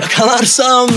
Yakalarsam